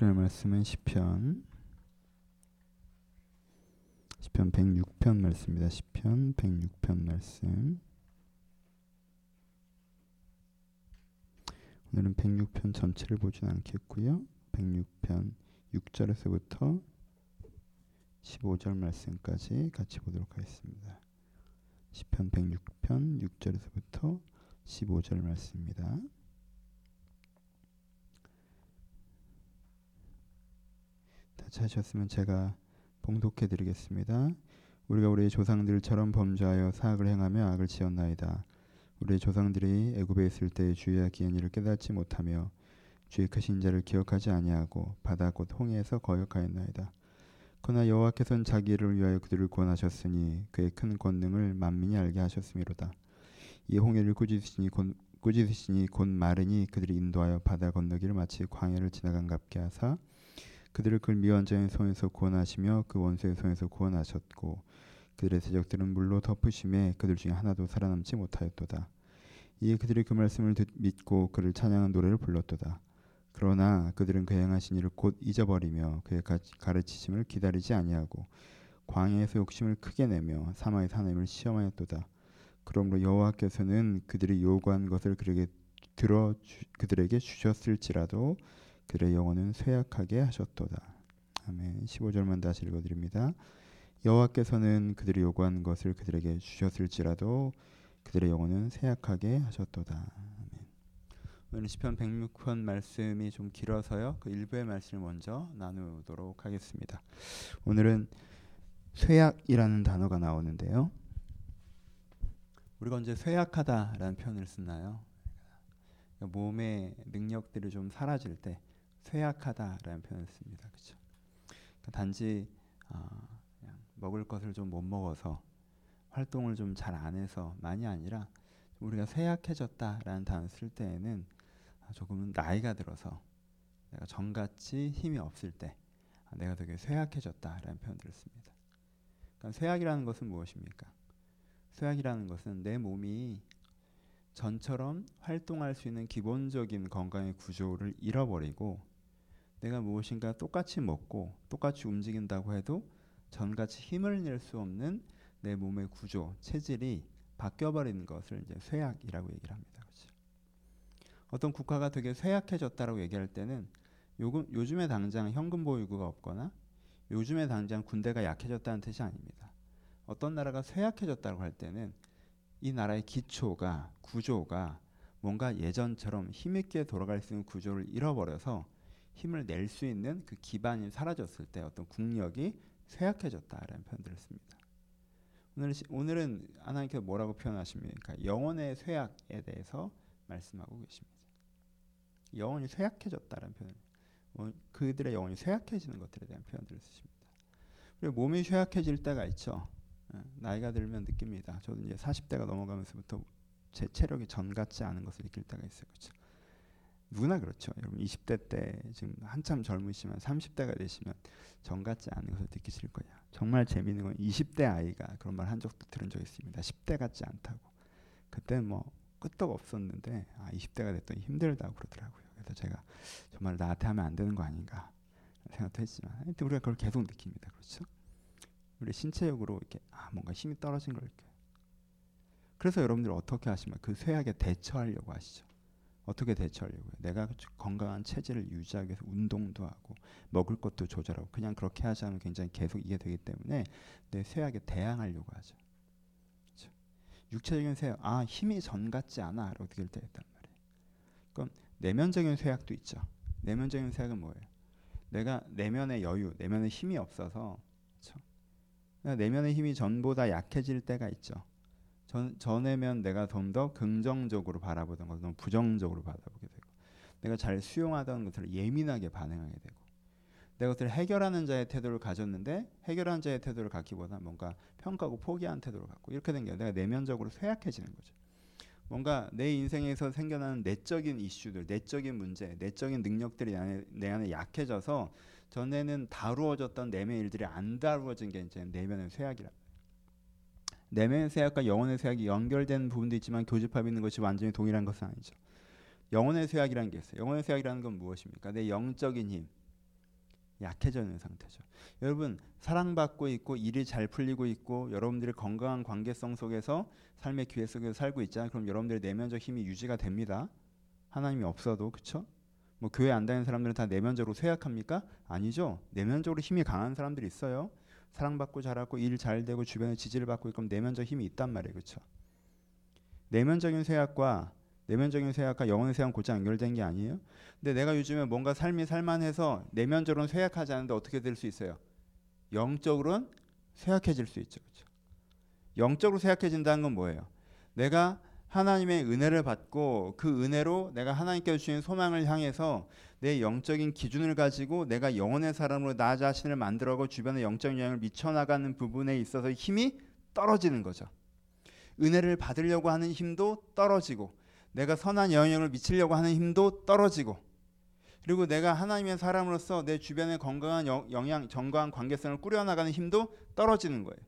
읽을 말씀은 시편 시편 106편 말씀입니다. 시편 106편 말씀. 오늘은 106편 전체를 보진 않겠고요. 106편 6절에서부터 15절 말씀까지 같이 보도록 하겠습니다. 시편 106편 6절에서부터 15절 말씀입니다. 다 찾으셨으면 제가 봉독해 드리겠습니다. 우리가 우리의 조상들처럼 범죄하여 사악을 행하며 악을 지었나이다. 우리의 조상들이 애굽에 있을 때 주의 기한 일을 깨닫지 못하며 주의 크신 자를 기억하지 아니하고 바다 곧 홍해에서 거역하였나이다. 그러나 여호와께서는 자기를 위하여 그들을 구원하셨으니 그의 큰 권능을 만민이 알게 하셨음이로다. 이 홍해를 꾸짖으시니 곧, 꾸짖으시니 곧 마르니 그들이 인도하여 바다 건너기를 마치 광야를 지나간 갑게 하사 그들을 그 미완 자의 손에서 구원하시며 그 원수의 손에서 구원하셨고 그들의 세적들은 물로 덮으심에 그들 중에 하나도 살아남지 못하였도다. 이에 그들이 그 말씀을 듣, 믿고 그를 찬양한 노래를 불렀도다. 그러나 그들은 그 행하신 일을 곧 잊어버리며 그의 가르치심을 기다리지 아니하고 광야에서 욕심을 크게 내며 사마의 하나님을 시험하였도다. 그러므로 여호와께서는 그들이 요구한 것을 그에게 들어 주, 그들에게 주셨을지라도 그들의 영혼은 쇠약하게 하셨도다. 아멘. 15절만 다시 읽어드립니다. 여호와께서는 그들이 요구한 것을 그들에게 주셨을지라도 그들의 영혼은 쇠약하게 하셨도다. 아멘. 오늘 시편 106편 말씀이 좀 길어서요. 그 일부의 말씀을 먼저 나누도록 하겠습니다. 오늘은 쇠약이라는 단어가 나오는데요. 우리가 언제 쇠약하다라는 표현을 쓰나요? 몸의 능력들이 좀 사라질 때 쇠약하다라는 표현을 씁니다. 그렇죠? 그러니까 단지 어, 먹을 것을 좀 못 먹어서 활동을 좀 잘 안 해서 많이 아니라 우리가 쇠약해졌다라는 단어 쓸 때에는 조금은 나이가 들어서 내가 전같이 힘이 없을 때 내가 되게 쇠약해졌다라는 표현들을 씁니다. 그러니까 쇠약이라는 것은 무엇입니까? 쇠약이라는 것은 내 몸이 전처럼 활동할 수 있는 기본적인 건강의 구조를 잃어버리고 내가 무엇인가 똑같이 먹고 똑같이 움직인다고 해도 전같이 힘을 낼 수 없는 내 몸의 구조, 체질이 바뀌어버리는 것을 이제 쇠약이라고 얘기를 합니다. 그렇죠? 어떤 국가가 되게 쇠약해졌다라고 얘기할 때는 요금, 요즘에 당장 현금 보유고가 없거나 요즘에 당장 군대가 약해졌다는 뜻이 아닙니다. 어떤 나라가 쇠약해졌다고 할 때는 이 나라의 기초가 구조가 뭔가 예전처럼 힘있게 돌아갈 수 있는 구조를 잃어버려서 힘을 낼 수 있는 그 기반이 사라졌을 때 어떤 국력이 쇠약해졌다라는 표현들을 씁니다. 오늘 오늘은 하나님께서 뭐라고 표현하십니까? 영혼의 쇠약에 대해서 말씀하고 계십니다. 영혼이 쇠약해졌다는 표현. 뭐 그들의 영혼이 쇠약해지는 것들에 대한 표현들을 쓰십니다. 그리고 몸이 쇠약해질 때가 있죠. 예, 나이가 들면 느낍니다. 저도 이제 40대가 넘어가면서부터 제 체력이 전 같지 않은 것을 느낄 때가 있어요. 그렇죠? 누구나 그렇죠. 여러분 20대 때 지금 한참 젊으시면 30대가 되시면 정 같지 않은 것을 느끼실 거예요. 정말 재미있는 건 20대 아이가 그런 말 한 적도 들은 적 있습니다. 10대 같지 않다고. 그때 뭐 끄떡 없었는데 아 20대가 됐더니 힘들다고 그러더라고요. 그래서 제가 정말 나한테 하면 안 되는 거 아닌가 생각도 했지만 하여튼 우리가 그걸 계속 느낍니다. 그렇죠? 우리 신체적으로 이렇게 아 뭔가 힘이 떨어진 걸 느껴요. 그래서 여러분들 어떻게 하시면 그 쇠약에 대처하려고 하시죠. 어떻게 대처하려고요? 내가 건강한 체질을 유지하기 위해서 운동도 하고 먹을 것도 조절하고 그냥 그렇게 하지 않으면 굉장히 계속 이게 되기 때문에 내 쇠약에 대항하려고 하죠. 그렇죠? 육체적인 쇠약, 아 힘이 전 같지 않아 라고 느낄 때 있단 말이에요. 그럼 내면적인 쇠약도 있죠. 내면적인 쇠약은 뭐예요? 내가 내면의 여유, 내면의 힘이 없어서 그렇죠? 내면의 힘이 전보다 약해질 때가 있죠. 전, 전에면 내가 좀 더 긍정적으로 바라보던 것을 너무 부정적으로 바라보게 되고 내가 잘 수용하던 것을 예민하게 반응하게 되고 내가 그것을 해결하는 자의 태도를 가졌는데 해결하는 자의 태도를 갖기보다 뭔가 평가하고 포기하는 태도를 갖고 이렇게 된 게 내가 내면적으로 쇠약해지는 거죠. 뭔가 내 인생에서 생겨나는 내적인 이슈들, 내적인 문제, 내적인 능력들이 내 안에, 내 안에 약해져서 전에는 다루어졌던 내면 일들이 안 다루어진 게 이제 내면의 쇠약이라. 내면의 쇠약과 영혼의 쇠약이 연결된 부분도 있지만 교집합이 있는 것이 완전히 동일한 것은 아니죠. 영혼의 쇠약이라는 게 있어요. 영혼의 쇠약이라는 건 무엇입니까? 내 영적인 힘, 약해져 있는 상태죠. 여러분 사랑받고 있고 일이 잘 풀리고 있고 여러분들이 건강한 관계성 속에서 삶의 기회 속에서 살고 있잖아요. 그럼 여러분들의 내면적 힘이 유지가 됩니다. 하나님이 없어도 그렇죠? 뭐 교회 안 다니는 사람들은 다 내면적으로 쇠약합니까? 아니죠. 내면적으로 힘이 강한 사람들이 있어요. 사랑받고 자라고 일 잘 되고 주변에 지지를 받고 있고 내면적 힘이 있단 말이에요. 그렇죠? 내면적인 쇠약과 내면적인 쇠약과 영혼의 쇠약 곧장 연결된 게 아니에요. 근데 내가 요즘에 뭔가 삶이 살만해서 내면적으로는 쇠약하지 않은데 어떻게 될 수 있어요? 영적으로는 쇠약해질 수 있죠. 그렇죠? 영적으로 쇠약해진다는 건 뭐예요? 내가 하나님의 은혜를 받고 그 은혜로 내가 하나님께서 주신 소망을 향해서 내 영적인 기준을 가지고 내가 영혼의 사람으로 나 자신을 만들어고 주변에 영적 영향을 미쳐나가는 부분에 있어서 힘이 떨어지는 거죠. 은혜를 받으려고 하는 힘도 떨어지고 내가 선한 영향을 미치려고 하는 힘도 떨어지고 그리고 내가 하나님의 사람으로서 내 주변에 건강한 영향, 정강한 관계성을 꾸려나가는 힘도 떨어지는 거예요.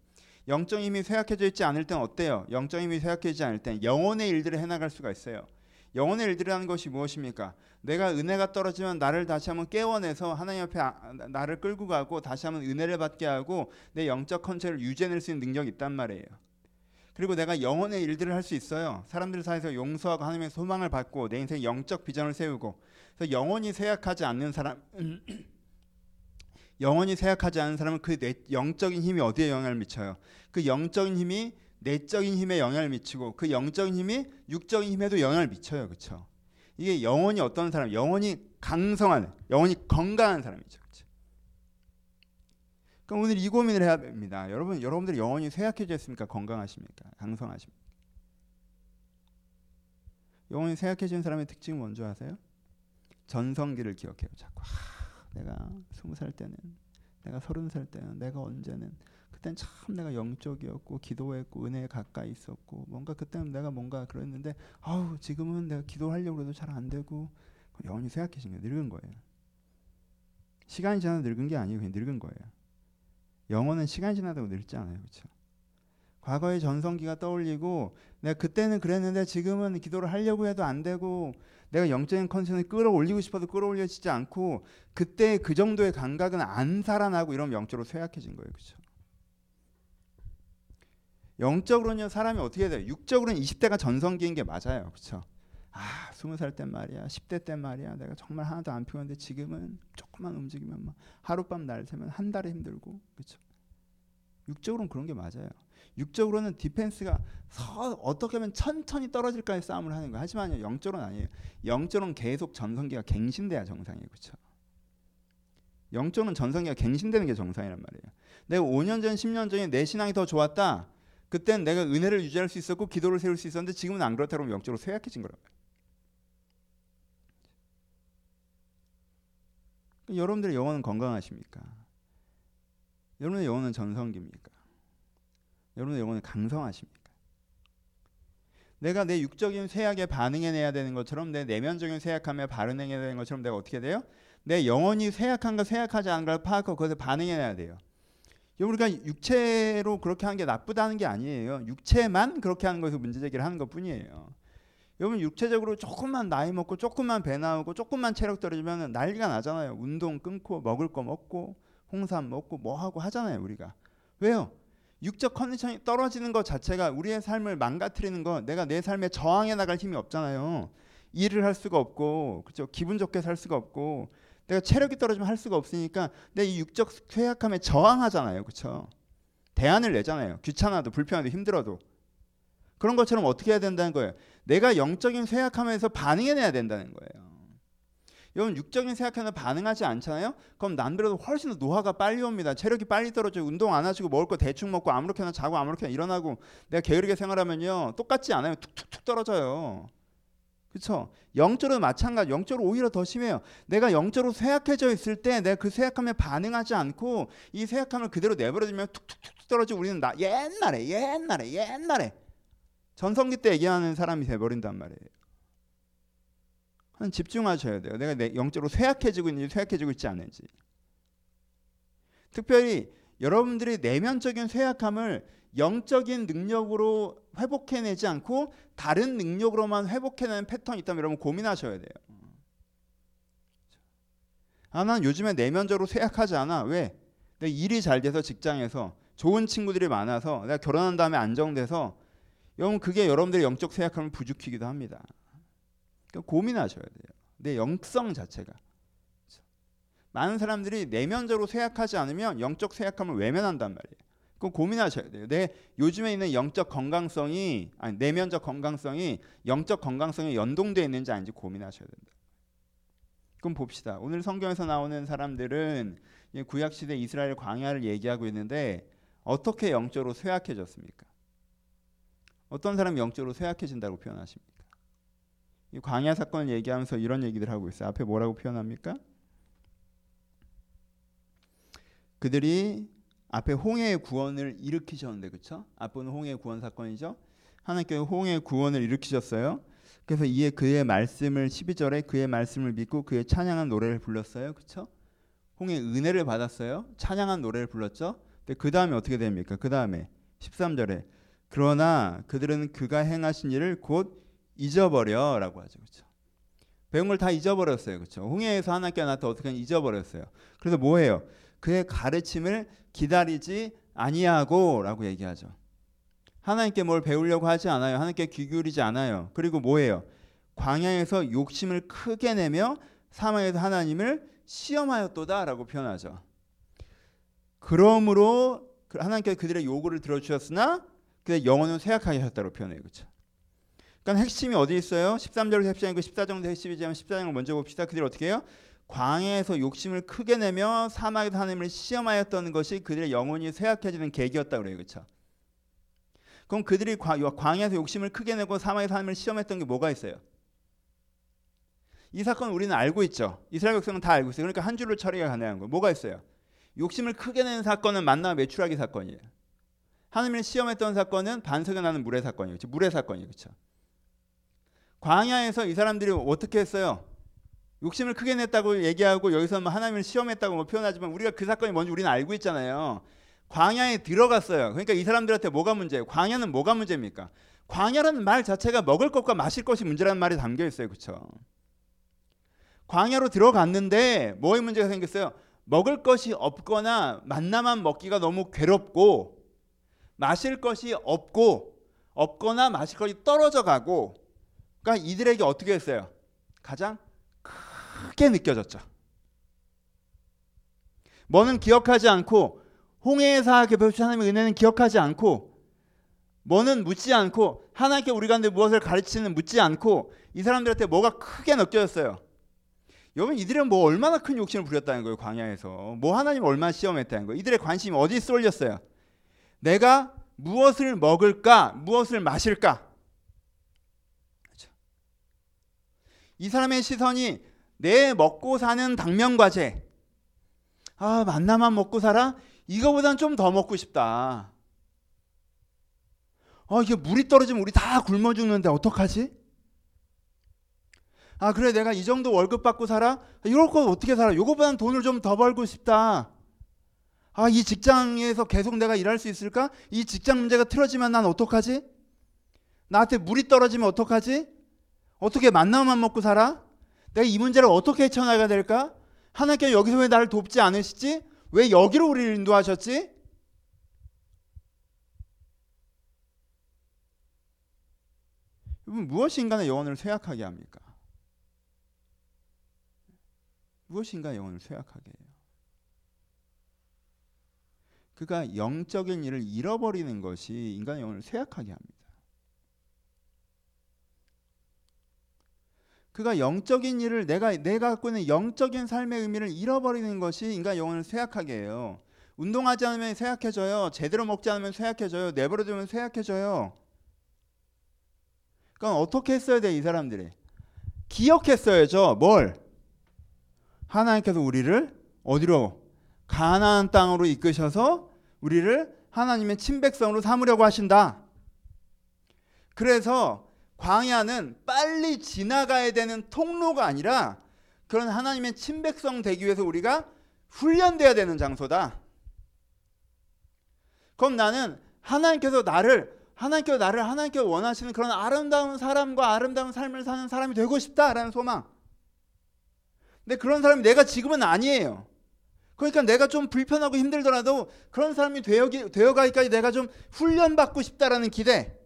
영적 힘이 쇠약해져 있지 않을 땐 어때요? 영적 힘이 쇠약해지지 않을 땐 영혼의 일들을 해나갈 수가 있어요. 영혼의 일들이라는 것이 무엇입니까? 내가 은혜가 떨어지면 나를 다시 한번 깨워내서 하나님 앞에 아, 나를 끌고 가고 다시 한번 은혜를 받게 하고 내 영적 컨트롤을 유지해낼 수 있는 능력이 있단 말이에요. 그리고 내가 영혼의 일들을 할 수 있어요. 사람들 사이에서 용서하고 하나님의 소망을 받고 내 인생 영적 비전을 세우고 그래서 영혼이 쇠약하지 않는 사람 영혼이 쇠약하지 않은 사람은 그 영적인 힘이 어디에 영향을 미쳐요? 그 영적인 힘이 내적인 힘에 영향을 미치고 그 영적인 힘이 육적인 힘에도 영향을 미쳐요. 그렇죠? 이게 영혼이 어떤 사람? 영혼이 강성한, 영혼이 건강한 사람이죠. 그렇죠? 그럼 오늘 이 고민을 해야 됩니다. 여러분, 여러분들 영혼이 쇠약해져 있습니까? 건강하십니까? 강성하십니까? 영혼이 쇠약해진 사람의 특징 뭔지 아세요? 전성기를 기억해요. 자꾸 아, 내가 스무 살 때는, 내가 서른 살 때는, 내가 언제는 그땐 참 내가 영적이었고 기도했고 은혜에 가까이 있었고 뭔가 그때는 내가 뭔가 그랬는데 아우 지금은 내가 기도하려고 해도 잘 안 되고 영혼이 쇠약해진 거예요. 늙은 거예요. 시간이 지나서 늙은 게 아니에요. 그냥 늙은 거예요. 영혼은 시간이 지나다고 늙지 않아요. 그렇죠? 과거의 전성기가 떠올리고 내가 그때는 그랬는데 지금은 기도를 하려고 해도 안 되고 내가 영적인 컨디션을 끌어올리고 싶어도 끌어올려지지 않고 그때 그 정도의 감각은 안 살아나고 이런 영적으로 쇠약해진 거예요. 그렇죠? 영적으로는요 사람이 어떻게 돼요? 육적으로는 20대가 전성기인 게 맞아요, 그렇죠? 아, 20살 땐 말이야, 10대 땐 말이야, 내가 정말 하나도 안 피곤한데 지금은 조금만 움직이면 막 하룻밤 날 새면 한 달에 힘들고, 그렇죠? 육적으로는 그런 게 맞아요. 육적으로는 디펜스가 서, 어떻게 하면 천천히 떨어질까의 싸움을 하는 거예요. 하지만 영적으로는 아니에요. 영적으로는 계속 전성기가 갱신돼야 정상이에요, 그렇죠? 영적으로는 전성기가 갱신되는 게 정상이란 말이에요. 내가 5년 전, 10년 전에 내 신앙이 더 좋았다. 그땐 내가 은혜를 유지할 수 있었고 기도를 세울 수 있었는데 지금은 안 그렇다 그러면 영적으로 쇠약해진 거라고요. 여러분들의 영혼은 건강하십니까? 여러분의 영혼은 전성기입니까? 여러분의 영혼은 강성하십니까? 내가 내 육적인 쇠약에 반응해내야 되는 것처럼 내 내면적인 쇠약함에 반응해야 되는 것처럼 내가 어떻게 돼요? 내 영혼이 쇠약한가 쇠약하지 않은가를 파악하고 그것에 반응해야 돼요. 우리가 육체로 그렇게 하는 게 나쁘다는 게 아니에요. 육체만 그렇게 하는 것에서 문제 제기를 하는 것뿐이에요. 여러분 육체적으로 조금만 나이 먹고 조금만 배 나오고 조금만 체력 떨어지면 난리가 나잖아요. 운동 끊고 먹을 거 먹고 홍삼 먹고 뭐 하고 하잖아요. 우리가 왜요? 육적 컨디션이 떨어지는 것 자체가 우리의 삶을 망가뜨리는 거 내가 내 삶에 저항해 나갈 힘이 없잖아요. 일을 할 수가 없고 그렇죠. 기분 좋게 살 수가 없고 내가 체력이 떨어지면 할 수가 없으니까 내 이 육적 쇠약함에 저항하잖아요. 그렇죠? 대안을 내잖아요. 귀찮아도 불편해도 힘들어도. 그런 것처럼 어떻게 해야 된다는 거예요? 내가 영적인 쇠약함에서 반응해내야 된다는 거예요. 여러분 육적인 쇠약함에 반응하지 않잖아요? 그럼 남들보다 훨씬 더 노화가 빨리 옵니다. 체력이 빨리 떨어져 운동 안 하시고 먹을 거 대충 먹고 아무렇게나 자고 아무렇게나 일어나고 내가 게으르게 생활하면요 똑같지 않아요. 툭툭툭 떨어져요. 그렇죠? 영적으로 마찬가지. 영적으로 오히려 더 심해요. 내가 영적으로 쇠약해져 있을 때 내가 그 쇠약함에 반응하지 않고 이 쇠약함을 그대로 내버려두면 툭툭툭 떨어지고 우리는 나 옛날에 옛날에 옛날에 전성기 때 얘기하는 사람이 돼버린단 말이에요. 한 집중하셔야 돼요. 내가 내 영적으로 쇠약해지고 있는지 쇠약해지고 있지 않은지. 특별히 여러분들이 내면적인 쇠약함을 영적인 능력으로 회복해내지 않고 다른 능력으로만 회복해내는 패턴이 있다면 여러분 고민하셔야 돼요. 아, 난 요즘에 내면적으로 쇠약하지 않아. 왜? 내 일이 잘 돼서 직장에서 좋은 친구들이 많아서 내가 결혼한 다음에 안정돼서 여러분 그게 여러분들의 영적 쇠약함을 부추기기도 합니다. 그러니까 고민하셔야 돼요. 내 영성 자체가 많은 사람들이 내면적으로 쇠약하지 않으면 영적 쇠약함을 외면한단 말이에요. 그럼 고민하셔야 돼요. 내 요즘에 있는 영적 건강성이 아니 내면적 건강성이 영적 건강성에 연동되어 있는지 아닌지 고민하셔야 된다. 그럼 봅시다. 오늘 성경에서 나오는 사람들은 구약 시대 이스라엘 광야를 얘기하고 있는데 어떻게 영적으로 쇠약해졌습니까? 어떤 사람이 영적으로 쇠약해진다고 표현하십니까? 이 광야 사건을 얘기하면서 이런 얘기들 하고 있어요. 앞에 뭐라고 표현합니까? 그들이 앞에 홍해의 구원을 일으키셨는데 그렇죠? 앞부분 홍해의 구원 사건이죠. 하나님께서 홍해의 구원을 일으키셨어요. 그래서 이에 그의 말씀을 12절에 그의 말씀을 믿고 그의 찬양한 노래를 불렀어요. 그렇죠? 홍해 은혜를 받았어요. 찬양한 노래를 불렀죠. 근데 그 다음에 어떻게 됩니까? 그 다음에 13절에 그러나 그들은 그가 행하신 일을 곧 잊어버려라고 하죠. 그렇죠? 배운 걸 다 잊어버렸어요. 그렇죠? 홍해에서 하나님께 나한테 어떻게 잊어버렸어요. 그래서 뭐 해요? 그의 가르침을 기다리지 아니하고라고 얘기하죠. 하나님께 뭘 배우려고 하지 않아요. 하나님께 귀 기울이지 않아요. 그리고 뭐예요? 광야에서 욕심을 크게 내며 사망에서 하나님을 시험하였도다라고 표현하죠. 그러므로 그 하나님께서 그들의 요구를 들어주셨으나 그의 영혼은 쇠약하게 하셨다고 표현해요. 그렇죠? 그러니까 핵심이 어디 있어요? 13절에서 핵심이고 14절에서 핵심이지만 14장을 먼저 봅시다. 그들이 어떻게 해요? 광야에서 욕심을 크게 내며 사막에서 하나님을 시험하였던 것이 그들의 영혼이 쇠약해지는 계기였다 그래요. 그렇죠? 그럼 그들이 광야에서 욕심을 크게 내고 사막에서 하나님을 시험했던 게 뭐가 있어요? 이 사건 우리는 알고 있죠. 이스라엘 백성은 다 알고 있어요. 그러니까 한 줄로 처리가 가능한 거예요. 뭐가 있어요? 욕심을 크게 내는 사건은 만나 매출하기 사건이에요. 하나님을 시험했던 사건은 반석에 나는 물의 사건이에요. 물의 사건이에요. 그렇죠? 광야에서 이 사람들이 어떻게 했어요? 욕심을 크게 냈다고 얘기하고 여기서 뭐 하나님을 시험했다고 뭐 표현하지만 우리가 그 사건이 뭔지 우리는 알고 있잖아요. 광야에 들어갔어요. 그러니까 이 사람들한테 뭐가 문제예요? 광야는 뭐가 문제입니까? 광야라는 말 자체가 먹을 것과 마실 것이 문제라는 말이 담겨 있어요. 그렇죠? 광야로 들어갔는데 뭐의 문제가 생겼어요? 먹을 것이 없거나 만나만 먹기가 너무 괴롭고 마실 것이 없고 없거나 마실 것이 떨어져 가고 그러니까 이들에게 어떻게 했어요? 가장 크게 느껴졌죠. 뭐는 기억하지 않고 홍해에서 베푸신 하나님의 은혜는 기억하지 않고 뭐는 묻지 않고 하나님께 우리가 무엇을 가르치는 묻지 않고 이 사람들한테 뭐가 크게 느껴졌어요. 여러분 이들은 뭐 얼마나 큰 욕심을 부렸다는 거예요 광야에서 뭐 하나님 얼마나 시험했다는 거예요 이들의 관심이 어디 쏠렸어요 내가 무엇을 먹을까 무엇을 마실까 그렇죠. 이 사람의 시선이 내 먹고 사는 당면 과제. 아, 만나만 먹고 살아? 이거보단 좀 더 먹고 싶다. 아, 이게 물이 떨어지면 우리 다 굶어 죽는데 어떡하지? 아, 그래, 내가 이 정도 월급 받고 살아? 이럴 거 어떻게 살아? 요거보단 돈을 좀 더 벌고 싶다. 아, 이 직장에서 계속 내가 일할 수 있을까? 이 직장 문제가 틀어지면 난 어떡하지? 나한테 물이 떨어지면 어떡하지? 어떻게 만나만 먹고 살아? 내가 이 문제를 어떻게 헤쳐나가야 될까? 하나님께서 여기서 왜 나를 돕지 않으시지? 왜 여기로 우리를 인도하셨지? 여러분 무엇이 인간의 영혼을 쇠약하게 합니까? 무엇이 인간의 영혼을 쇠약하게 해요? 그가 영적인 일을 잃어버리는 것이 인간의 영혼을 쇠약하게 합니다. 그가 영적인 일을 내가 내가 갖고 있는 영적인 삶의 의미를 잃어버리는 것이 인간 영혼을 쇠약하게 해요. 운동하지 않으면 쇠약해져요. 제대로 먹지 않으면 쇠약해져요. 내버려두면 쇠약해져요. 그럼 어떻게 했어야 돼, 이 사람들이? 기억했어야죠. 뭘? 하나님께서 우리를 어디로? 가나안 땅으로 이끄셔서 우리를 하나님의 친백성으로 삼으려고 하신다. 그래서 광야는 빨리 지나가야 되는 통로가 아니라 그런 하나님의 친백성 되기 위해서 우리가 훈련돼야 되는 장소다. 그럼 나는 하나님께서 나를 하나님께서 나를 하나님께서 원하시는 그런 아름다운 사람과 아름다운 삶을 사는 사람이 되고 싶다라는 소망. 근데 그런 사람이 내가 지금은 아니에요. 그러니까 내가 좀 불편하고 힘들더라도 그런 사람이 되어, 되어가기까지 내가 좀 훈련받고 싶다라는 기대.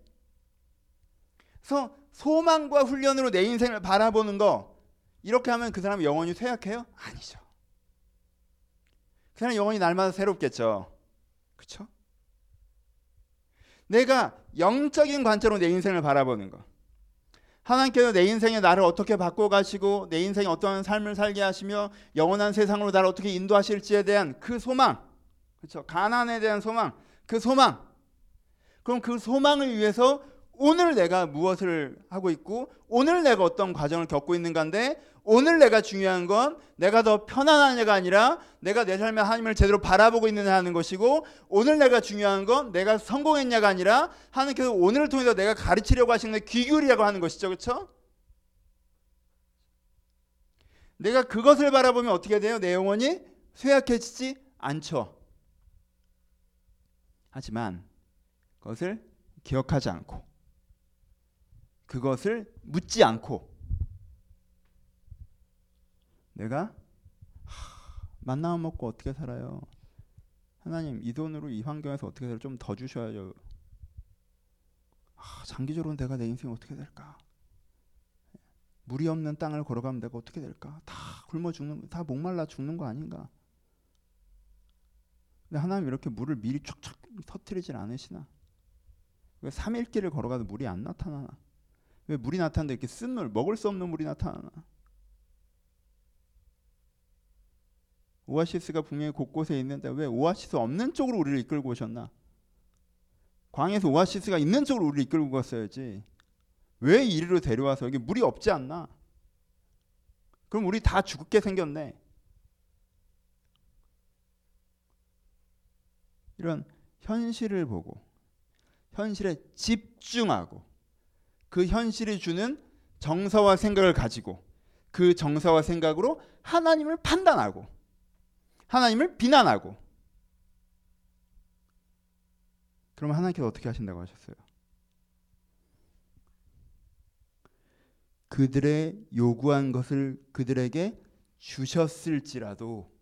그래서 소망과 훈련으로 내 인생을 바라보는 거 이렇게 하면 그 사람 영혼이 쇠약해요? 아니죠. 그 사람 영혼이 날마다 새롭겠죠. 그렇죠? 내가 영적인 관점으로 내 인생을 바라보는 거. 하나님께서 내 인생에 나를 어떻게 바꿔 가시고 내 인생에 어떤 삶을 살게 하시며 영원한 세상으로 나를 어떻게 인도하실지에 대한 그 소망, 그렇죠? 가난에 대한 소망, 그 소망. 그럼 그 소망을 위해서 오늘 내가 무엇을 하고 있고 오늘 내가 어떤 과정을 겪고 있는가인데 오늘 내가 중요한 건 내가 더 편안하냐가 아니라 내가 내 삶의 하나님을 제대로 바라보고 있느냐 하는 것이고 오늘 내가 중요한 건 내가 성공했냐가 아니라 하나님께서 오늘을 통해서 내가 가르치려고 하시는 귀결이라고 하는 것이죠. 그렇죠? 내가 그것을 바라보면 어떻게 돼요? 내 영혼이 쇠약해지지 않죠. 하지만 그것을 기억하지 않고 그것을 묻지 않고 내가 만나면 먹고 어떻게 살아요? 하나님 이 돈으로 이 환경에서 어떻게 살아? 좀더 주셔야죠. 아, 장기적으로 내가 내 인생 어떻게 될까? 물이 없는 땅을 걸어가면 내가 어떻게 될까? 다 굶어 죽는, 다 목말라 죽는 거 아닌가? 근데 하나님 이렇게 물을 미리 촥촥 터트리질 않으시나? 왜 3일 길을 걸어가도 물이 안 나타나나? 왜 물이 나타나는데 이렇게 쓴 물, 먹을 수 없는 물이 나타나나? 오아시스가 분명히 곳곳에 있는데 왜 오아시스 없는 쪽으로 우리를 이끌고 오셨나? 광에서 오아시스가 있는 쪽으로 우리를 이끌고 갔어야지. 왜 이리로 데려와서 여기 물이 없지 않나? 그럼 우리 다 죽게 생겼네. 이런 현실을 보고 현실에 집중하고 그 현실이 주는 정서와 생각을 가지고 그 정서와 생각으로 하나님을 판단하고 하나님을 비난하고 그러면 하나님께서 어떻게 하신다고 하셨어요? 그들의 요구한 것을 그들에게 주셨을지라도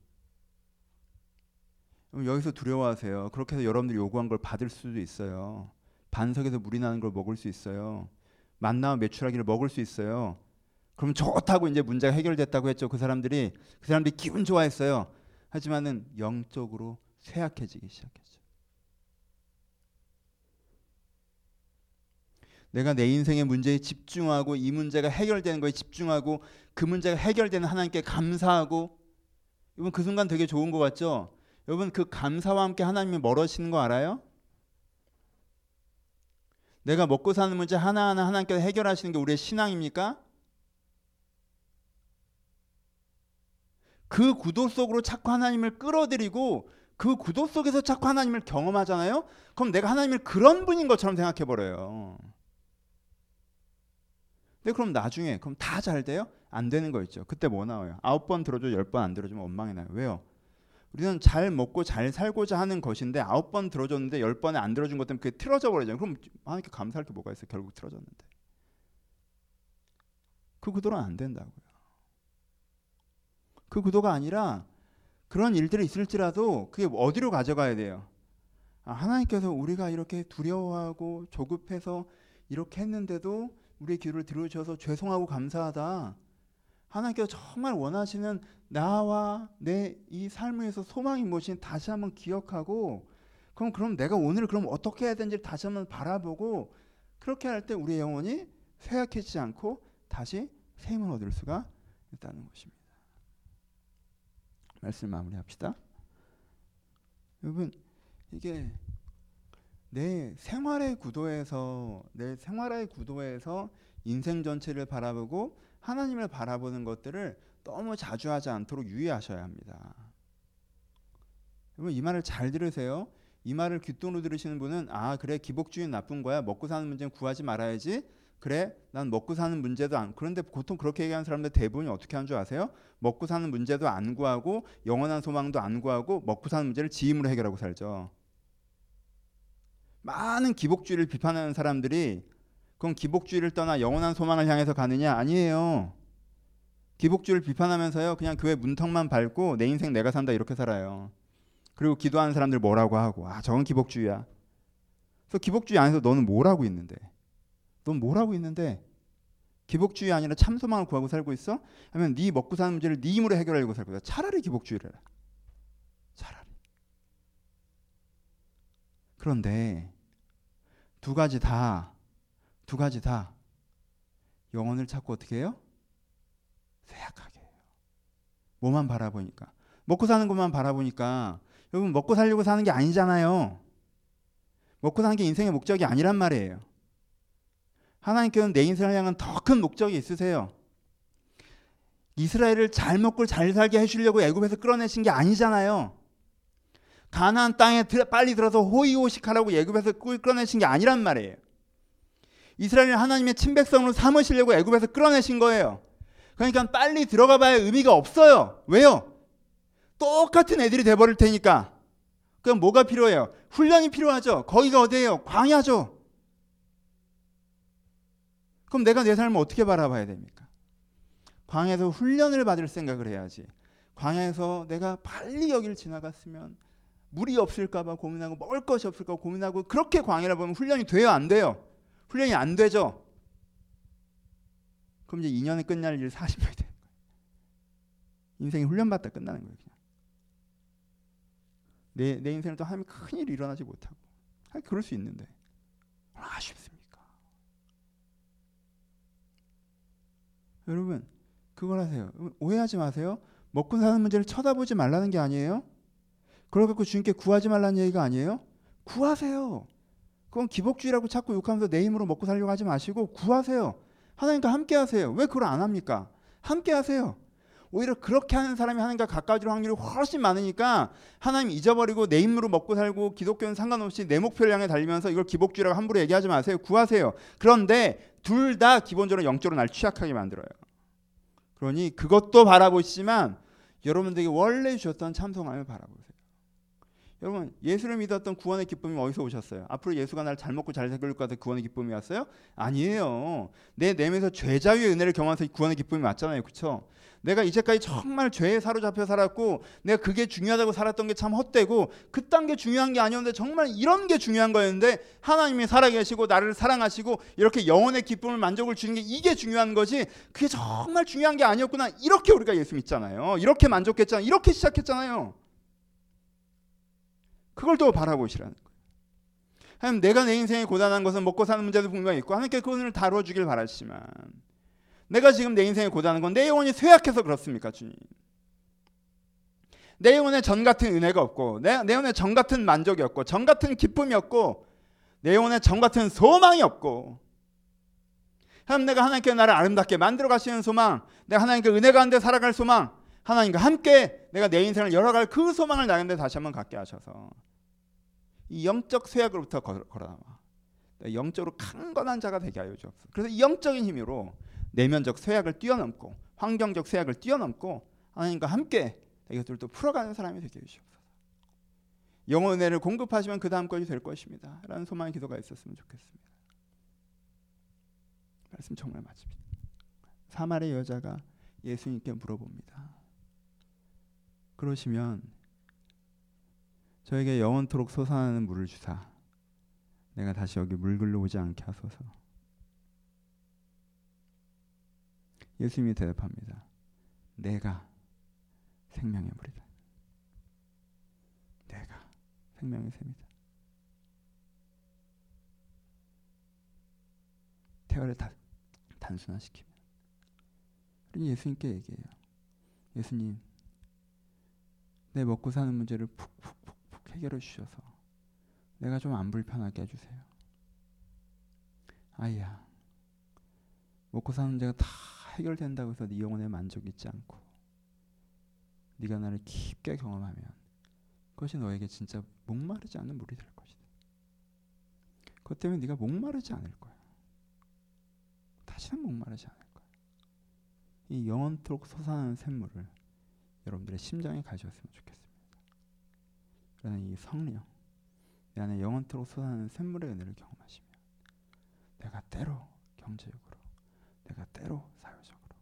여기서 두려워하세요. 그렇게 해서 여러분들이 요구한 걸 받을 수도 있어요. 반석에서 물이 나는 걸 먹을 수 있어요. 만나와 매출하기를 먹을 수 있어요. 그럼 좋다고 이제 문제가 해결됐다고 했죠. 그 사람들이 그 사람들이 기분 좋아했어요. 하지만은 영적으로 쇠약해지기 시작했죠. 내가 내 인생의 문제에 집중하고 이 문제가 해결되는 거에 집중하고 그 문제가 해결되는 하나님께 감사하고 여러분 그 순간 되게 좋은 것 같죠? 여러분 그 감사와 함께 하나님이 멀어지는 거 알아요? 내가 먹고 사는 문제 하나하나 하나님께서 해결하시는 게 우리의 신앙입니까? 그 구도 속으로 자꾸 하나님을 끌어들이고 그 구도 속에서 자꾸 하나님을 경험하잖아요. 그럼 내가 하나님을 그런 분인 것처럼 생각해 버려요. 근데 그럼 나중에 그럼 다 잘 돼요? 안 되는 거 있죠. 그때 뭐 나와요? 아홉 번 들어줘, 열 번 안 들어주면 원망이 나요. 왜요? 우리는 잘 먹고 잘 살고자 하는 것인데 아홉 번 들어줬는데 열 번에 안 들어준 것 때문에 그게 틀어져 버리잖아요. 그럼 하나님께 감사할 게 뭐가 있어요? 결국 틀어졌는데. 그 구도는 안 된다고요. 그 구도가 아니라 그런 일들이 있을지라도 그게 어디로 가져가야 돼요? 아, 하나님께서 우리가 이렇게 두려워하고 조급해서 이렇게 했는데도 우리의 기도를 들어주셔서 죄송하고 감사하다. 하나님께서 정말 원하시는 나와 내 이 삶에서 소망이 무엇인지 다시 한번 기억하고 그럼 그럼 내가 오늘 그럼 어떻게 해야 되는지 다시 한번 바라보고 그렇게 할 때 우리의 영혼이 쇠약해지지 않고 다시 새 힘을 얻을 수가 있다는 것입니다. 말씀 마무리합시다. 여러분 이게 내 생활의 구도에서 내 생활의 구도에서 인생 전체를 바라보고 하나님을 바라보는 것들을 너무 자주 하지 않도록 유의하셔야 합니다. 여러분 이 말을 잘 들으세요. 이 말을 귓돈으로 들으시는 분은 아 그래 기복주의 나쁜 거야 먹고 사는 문제는 구하지 말아야지 그래 난 먹고 사는 문제도 안 그런데 보통 그렇게 얘기하는 사람들 대부분이 어떻게 하는 줄 아세요? 먹고 사는 문제도 안 구하고 영원한 소망도 안 구하고 먹고 사는 문제를 지임으로 해결하고 살죠. 많은 기복주의를 비판하는 사람들이 그럼 기복주의를 떠나 영원한 소망을 향해서 가느냐? 아니에요. 기복주의를 비판하면서요. 그냥 교회 문턱만 밟고 내 인생 내가 산다 이렇게 살아요. 그리고 기도하는 사람들 뭐라고 하고 아 저건 기복주의야. 그래서 기복주의 안에서 너는 뭘 하고 있는데? 넌 뭘 하고 있는데? 기복주의 아니라 참소망을 구하고 살고 있어? 하면 네 먹고 사는 문제를 네 힘으로 해결하려고 살고 있어. 차라리 기복주의를 해라. 차라리. 그런데 두 가지 다 두 가지 다 영혼을 찾고 어떻게 해요? 쇠약하게 해요. 뭐만 바라보니까 먹고 사는 것만 바라보니까 여러분 먹고 살려고 사는 게 아니잖아요. 먹고 사는 게 인생의 목적이 아니란 말이에요. 하나님께는 내 인생을 향한 더 큰 목적이 있으세요. 이스라엘을 잘 먹고 잘 살게 해주려고 애굽에서 끌어내신 게 아니잖아요. 가나안 땅에 빨리 들어서 호의호식하라고 애굽에서 끌어내신 게 아니란 말이에요. 이스라엘을 하나님의 친백성으로 삼으시려고 애굽에서 끌어내신 거예요. 그러니까 빨리 들어가 봐야 의미가 없어요. 왜요? 똑같은 애들이 돼버릴 테니까. 그럼 뭐가 필요해요? 훈련이 필요하죠. 거기가 어디예요? 광야죠. 그럼 내가 내 삶을 어떻게 바라봐야 됩니까? 광야에서 훈련을 받을 생각을 해야지. 광야에서 내가 빨리 여기를 지나갔으면 물이 없을까봐 고민하고 먹을 것이 없을까 고민하고 그렇게 광야를 보면 훈련이 돼요? 안 돼요? 훈련이 안 되죠? 그럼 이제 2년에 끝날 일 40년이 되는 거예요. 인생이 훈련받다 끝나는 거예요. 그냥. 내, 내 인생을 또 하나님 큰일이 일어나지 못하고 아, 그럴 수 있는데 아쉽습니까? 여러분 그걸 하세요. 오해하지 마세요. 먹고 사는 문제를 쳐다보지 말라는 게 아니에요. 그걸 갖고 주님께 구하지 말라는 얘기가 아니에요. 구하세요. 그건 기복주의라고 자꾸 욕하면서 내 힘으로 먹고 살려고 하지 마시고 구하세요. 하나님과 함께 하세요. 왜 그걸 안 합니까? 함께 하세요. 오히려 그렇게 하는 사람이 하나님과 가까워질 확률이 훨씬 많으니까 하나님 잊어버리고 내 힘으로 먹고 살고 기독교는 상관없이 내 목표를 향해 달리면서 이걸 기복주의라고 함부로 얘기하지 마세요. 구하세요. 그런데 둘 다 기본적으로 영적으로 날 취약하게 만들어요. 그러니 그것도 바라보시지만 여러분들에게 원래 주셨던 참성함을 바라보세요. 여러분 예수를 믿었던 구원의 기쁨이 어디서 오셨어요? 앞으로 예수가 날잘 먹고 잘 살길 것 같아 구원의 기쁨이 왔어요? 아니에요. 내 내면에서 죄 자유의 은혜를 경험해서 구원의 기쁨이 왔잖아요. 그렇죠? 내가 이제까지 정말 죄에 사로잡혀 살았고 내가 그게 중요하다고 살았던 게 참 헛되고 그딴 게 중요한 게 아니었는데 정말 이런 게 중요한 거였는데 하나님이 살아계시고 나를 사랑하시고 이렇게 영혼의 기쁨을 만족을 주는 게 이게 중요한 거지 그게 정말 중요한 게 아니었구나 이렇게 우리가 예수 믿잖아요 이렇게 만족했잖아요 이렇게 시작했잖아요 그걸 또 바라보시라는 거예요. 하나님 내가 내 인생에 고단한 것은 먹고 사는 문제도 분명히 있고 하나님께 그것을 다뤄주길 바라시지만 내가 지금 내 인생에 고단한 건 내 영혼이 쇠약해서 그렇습니까 주님? 내 영혼에 전 같은 은혜가 없고 내, 내 영혼에 전 같은 만족이 없고 전 같은 기쁨이 없고 내 영혼에 전 같은 소망이 없고 하나님 내가 하나님께 나를 아름답게 만들어 가시는 소망 내가 하나님께 은혜 가운데 살아갈 소망 하나님과 함께 내가 내 인생을 열어갈 그 소망을 나는데 다시 한번 갖게 하셔서 이 영적 쇠약으로부터 걸어나와 영적으로 강건한 자가 되게 하여 주옵소서. 그래서 이 영적인 힘으로 내면적 쇠약을 뛰어넘고 환경적 쇠약을 뛰어넘고 하나님과 함께 이것들을 또 풀어가는 사람이 되게 해 주옵소서. 영혼 은혜를 공급하시면 그 다음 것이 될 것입니다. 라는 소망의 기도가 있었으면 좋겠습니다. 말씀 정말 맞습니다. 사마리 여자가 예수님께 물어봅니다. 그러시면 저에게 영원토록 솟아나는 물을 주사 내가 다시 여기 물 글러 오지 않게 하소서. 예수님이 대답합니다. 내가 생명의 물이다. 내가 생명의 샘이다. 대화를 다 단순화시키면 예수님께 얘기해요. 예수님 내 먹고 사는 문제를 푹푹푹푹 해결해 주셔서 내가 좀 안 불편하게 해주세요. 아이야, 먹고 사는 문제가 다 해결된다고 해서 네 영혼에 만족 있지 않고 네가 나를 깊게 경험하면 그것이 너에게 진짜 목마르지 않는 물이 될 것이다. 그것 때문에 네가 목마르지 않을 거야. 다시는 목마르지 않을 거야. 이 영원토록 솟아나는 샘물을 여러분들의 심장에 가졌으면 좋겠습니다. 그러나 이 성령 내 안에 영원토록 솟아나는 샘물의 은혜를 내가 때로 경제적으로, 내가 때로 사회적으로,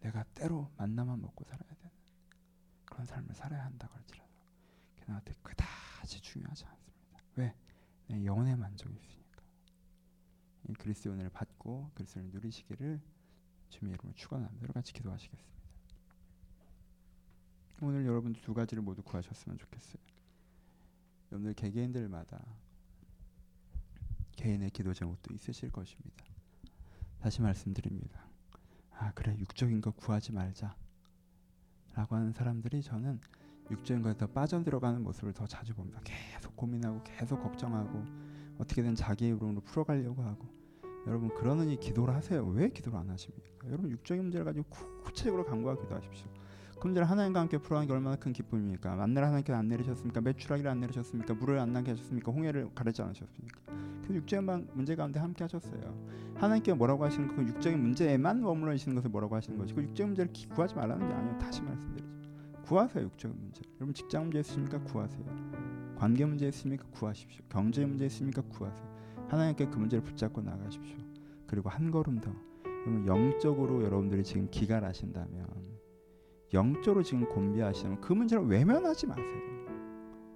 내가 때로 만나만 먹고 살아야 되는 그런 삶을 살아야 한다고 할지라도 그게 나한테 그다지 중요하지 않습니다. 왜? 내 영혼의 만족이 있으니까. 이 그리스도의 은혜를 받고 그리스도를 누리시기를 주님의 이름으로 축원합니다. 여러 같이 기도하시겠습니다. 오늘 여러분들 두 가지를 모두 구하셨으면 좋겠어요. 여러분들 개개인들마다 개인의 기도 제목도 있으실 것입니다. 다시 말씀드립니다. 아 그래 육적인 거 구하지 말자 라고 하는 사람들이 저는 육적인 거에 더 빠져들어가는 모습을 더 자주 봅니다. 계속 고민하고 계속 걱정하고 어떻게든 자기 입으로 풀어가려고 하고 여러분 그러느니 기도를 하세요. 왜 기도를 안 하십니까? 여러분 육적인 문제를 가지고 구체적으로 간구하고 기도하십시오. 그 문제를 하나님과 함께 풀어가는 게 얼마나 큰 기쁨입니까? 만나를 하나님께서 안 내리셨습니까? 매출하기를 안 내리셨습니까? 물을 안 나게 하셨습니까? 홍해를 가르지 않으셨습니까? 그 육적인 문제 가운데 함께 하셨어요. 하나님께 뭐라고 하시는 그 육적인 문제에만 머물러 계시는 것을 뭐라고 하시는 것이고 육적인 문제를 기, 구하지 말라는 게 아니에요. 다시 말씀드리죠. 구하세요 육적인 문제. 여러분 직장 문제 있습니까? 구하세요. 관계 문제 있습니까? 구하십시오. 경제 문제 있습니까? 구하세요. 하나님께 그 문제를 붙잡고 나가십시오. 그리고 한 걸음 더. 여러분 영적으로 여러분들이 지금 기갈하신다면 영적으로 지금 곤비하시면 그 문제를 외면하지 마세요.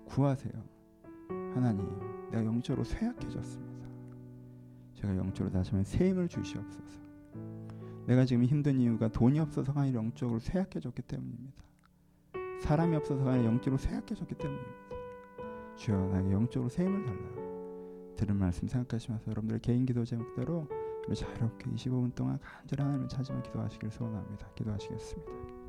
구하세요. 하나님, 내가 영적으로 쇠약해졌습니다. 제가 영적으로 다시 한번 새 힘을 주시옵소서. 내가 지금 힘든 이유가 돈이 없어서가 아니라 영적으로 쇠약해졌기 때문입니다. 사람이 없어서가 아니라 영적으로 쇠약해졌기 때문입니다. 주여 나에게 영적으로 새 힘을 달라고 들은 말씀 생각하시면서 여러분들의 개인 기도 제목대로 자유롭게 25분 동안 간절히 하나님을 찾으며 기도하시길 소원합니다. 기도하시겠습니다.